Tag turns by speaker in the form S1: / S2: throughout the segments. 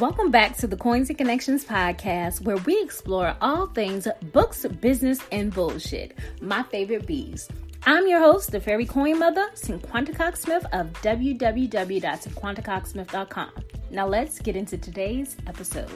S1: Welcome back to the Coins and Connections podcast, where we explore all things books, business, and bullshit. My favorite bees. I'm your host, the fairy coin mother, Cinquanta Cox Smith of www.cinquantacoxsmith.com. Now let's get into today's episode.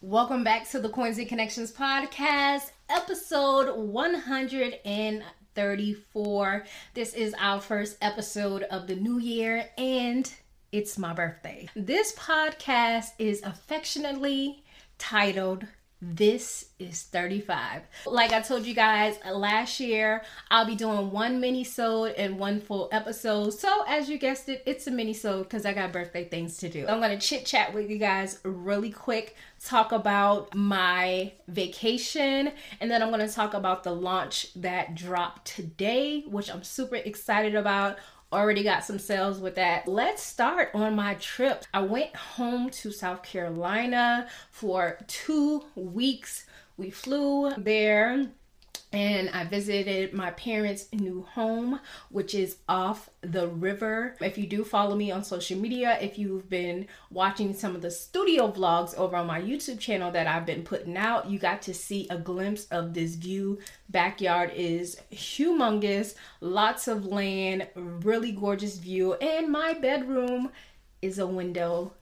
S1: Welcome back to the Coins and Connections podcast, episode 100 and 34. This is our first episode of the new year and it's my birthday. This podcast is affectionately titled this is 35. Like I told you guys last year, I'll be doing one mini sode and one full episode. So as you guessed it, it's a mini sode because I got birthday things to do. I'm gonna chit chat with you guys really quick, talk about my vacation, and then I'm gonna talk about the launch that dropped today, which I'm super excited about already got some sales with that. Let's start on my trip. I went home to South Carolina for two weeks. We flew there and I visited my parents' new home, which is off the river. If you do follow me on social media, if you've been watching some of the studio vlogs over on my YouTube channel that I've been putting out, you got to see a glimpse of this view. Backyard is humongous, lots of land, really gorgeous view, and my bedroom is a window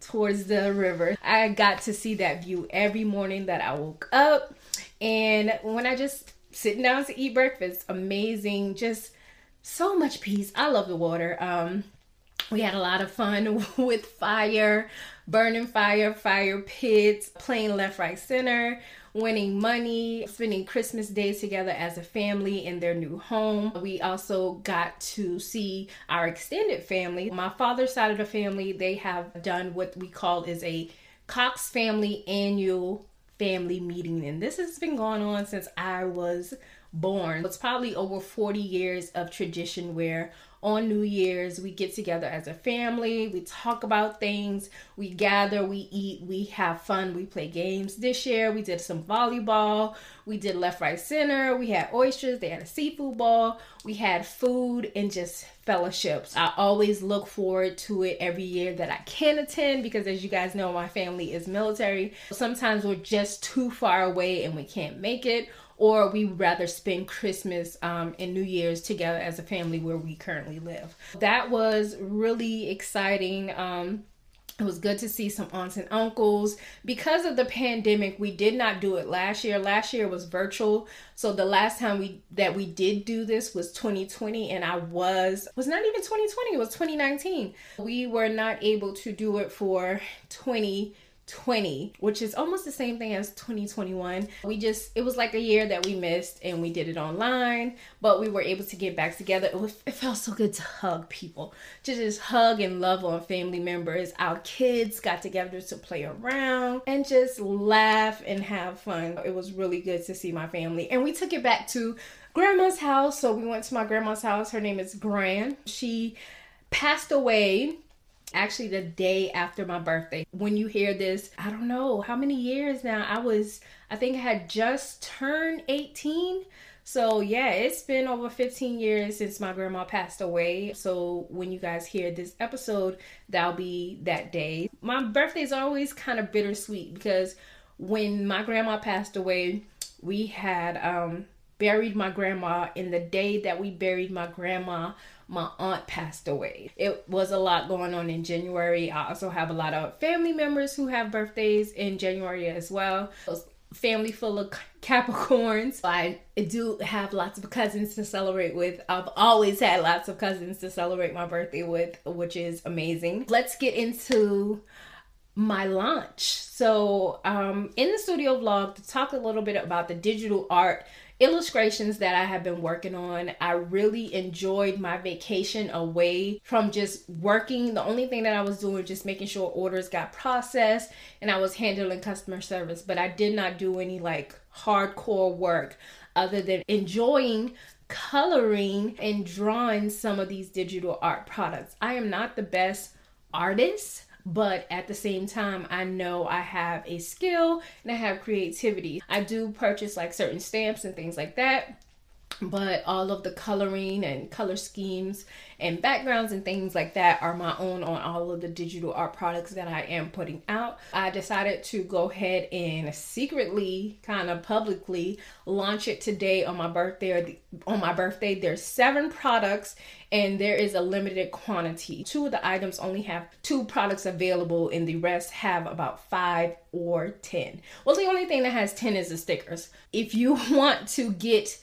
S1: towards the river. I got to see that view every morning that I woke up. And when I just sitting down to eat breakfast, amazing, just so much peace. I love the water. Um, we had a lot of fun with fire, burning fire, fire pits, playing left, right, center, winning money, spending Christmas Day together as a family in their new home. We also got to see our extended family. My father's side of the family, they have done what we call is a Cox family annual family meeting and this has been going on since I was born. It's probably over 40 years of tradition where on New Year's we get together as a family, we talk about things, we gather, we eat, we have fun, we play games. This year we did some volleyball, we did left, right, center, we had oysters, they had a seafood ball, we had food and just fellowships. I always look forward to it every year that I can attend because as you guys know, my family is military. Sometimes we're just too far away and we can't make it or we rather spend Christmas um, and New Year's together as a family where we currently live. That was really exciting. Um, it was good to see some aunts and uncles. Because of the pandemic, we did not do it last year. Last year was virtual. So the last time we that we did do this was 2020 and I was was not even 2020, it was 2019. We were not able to do it for 20 20, which is almost the same thing as 2021. We just, it was like a year that we missed and we did it online, but we were able to get back together. It, was, it felt so good to hug people, to just hug and love on family members. Our kids got together to play around and just laugh and have fun. It was really good to see my family. And we took it back to grandma's house. So we went to my grandma's house. Her name is Gran. She passed away actually the day after my birthday. When you hear this, I don't know how many years now. I was, I think I had just turned 18. So, yeah, it's been over 15 years since my grandma passed away. So, when you guys hear this episode, that'll be that day. My birthday is always kind of bittersweet because when my grandma passed away, we had um, buried my grandma. In the day that we buried my grandma, my aunt passed away. It was a lot going on in January. I also have a lot of family members who have birthdays in January as well. Family full of Capricorns. I do have lots of cousins to celebrate with. I've always had lots of cousins to celebrate my birthday with, which is amazing. Let's get into my launch. So, um, in the studio vlog, to talk a little bit about the digital art illustrations that I have been working on. I really enjoyed my vacation away from just working. The only thing that I was doing was just making sure orders got processed and I was handling customer service, but I did not do any like hardcore work other than enjoying coloring and drawing some of these digital art products. I am not the best artist but at the same time i know i have a skill and i have creativity. I do purchase like certain stamps and things like that but all of the coloring and color schemes and backgrounds and things like that are my own on all of the digital art products that I am putting out. I decided to go ahead and secretly, kind of publicly, launch it today on my birthday. On my birthday, there's seven products and there is a limited quantity. Two of the items only have two products available, and the rest have about five or ten. Well, the only thing that has ten is the stickers. If you want to get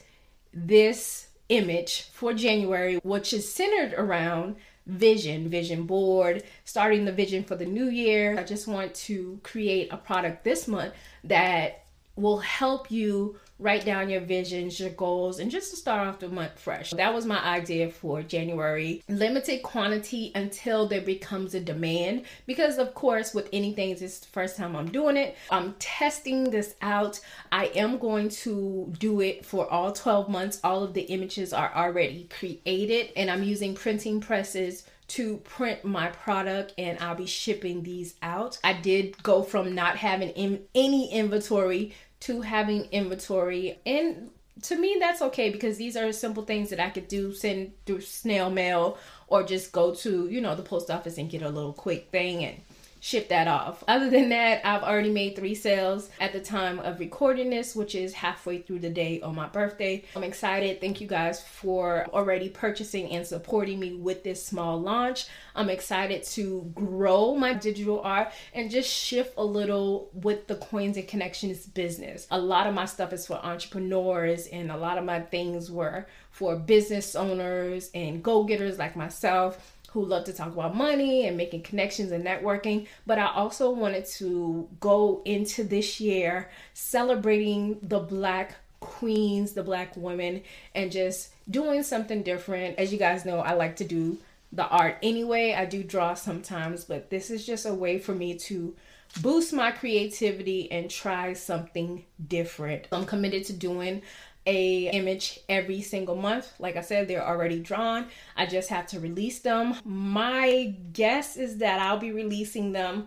S1: this image for January, which is centered around vision, vision board, starting the vision for the new year. I just want to create a product this month that will help you write down your visions, your goals, and just to start off the month fresh. That was my idea for January. Limited quantity until there becomes a demand. Because, of course, with anything, this is the first time I'm doing it. I'm testing this out. I am going to do it for all 12 months. All of the images are already created, and I'm using printing presses to print my product and I'll be shipping these out. I did go from not having in, any inventory to having inventory. And to me, that's okay because these are simple things that I could do, send through snail mail or just go to, you know, the post office and get a little quick thing and ship that off. Other than that, I've already made three sales at the time of recording this, which is halfway through the day on my birthday. I'm excited. Thank you guys for already purchasing and supporting me with this small launch. I'm excited to grow my digital art and just shift a little with the coins and connections business. A lot of my stuff is for entrepreneurs, and a lot of my things were for business owners and go getters like myself who love to talk about money and making connections and networking. But I also wanted to go into this year celebrating the Black queens, the Black women, and just doing something different. As you guys know, I like to do the art anyway. I do draw sometimes, but this is just a way for me to boost my creativity and try something different. I'm committed to doing a image every single month. Like I said, they're already drawn. I just have to release them. My guess is that I'll be releasing them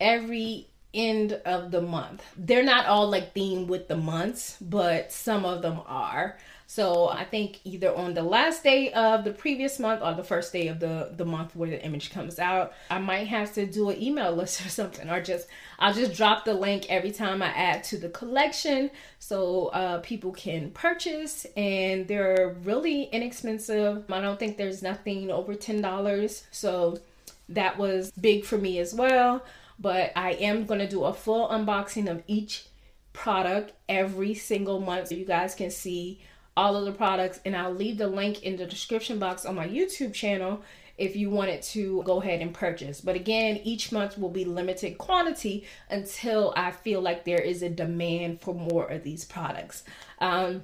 S1: every end of the month. They're not all like themed with the months, but some of them are. So I think either on the last day of the previous month or the first day of the the month where the image comes out, I might have to do an email list or something, or just I'll just drop the link every time I add to the collection so uh, people can purchase. And they're really inexpensive. I don't think there's nothing over ten dollars, so that was big for me as well. But I am gonna do a full unboxing of each product every single month so you guys can see all of the products and I'll leave the link in the description box on my YouTube channel if you wanted to go ahead and purchase. But again, each month will be limited quantity until I feel like there is a demand for more of these products. Um,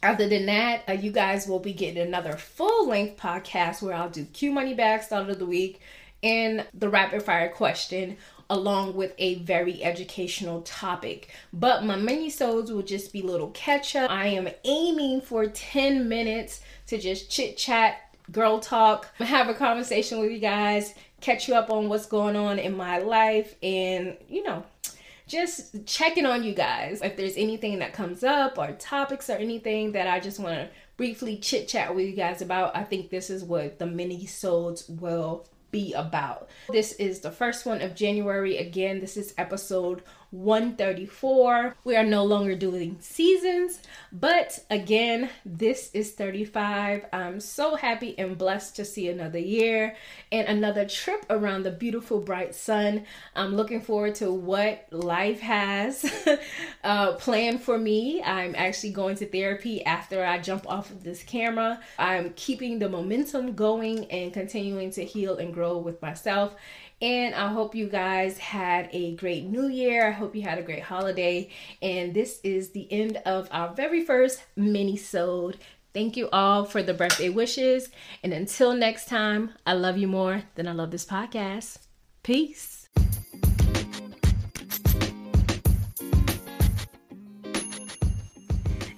S1: other than that, uh, you guys will be getting another full length podcast where I'll do Q Money Bag Start of the Week and the rapid fire question along with a very educational topic. But my mini sodes will just be little catch up. I am aiming for 10 minutes to just chit chat, girl talk, have a conversation with you guys, catch you up on what's going on in my life, and you know, just checking on you guys. If there's anything that comes up or topics or anything that I just want to briefly chit chat with you guys about, I think this is what the mini sodes will be about. This is the first one of January. Again, this is episode 134. We are no longer doing seasons, but again, this is 35. I'm so happy and blessed to see another year and another trip around the beautiful bright sun. I'm looking forward to what life has uh, planned for me. I'm actually going to therapy after I jump off of this camera. I'm keeping the momentum going and continuing to heal and grow with myself And I hope you guys had a great new year. I hope you had a great holiday. And this is the end of our very first mini-sode. Thank you all for the birthday wishes. And until next time, I love you more than I love this podcast. Peace.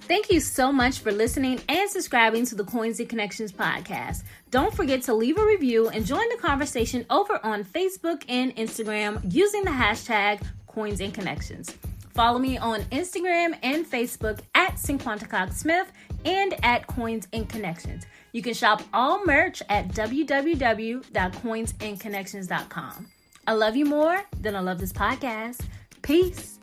S1: Thank you so much for listening and subscribing to the Coins and Connections podcast. Don't forget to leave a review and join the conversation over on Facebook and Instagram using the hashtag Coins and Connections. Follow me on Instagram and Facebook at Cinquanta Cox Smith and at Coins and Connections. You can shop all merch at www.coinsandconnections.com. I love you more than I love this podcast. Peace.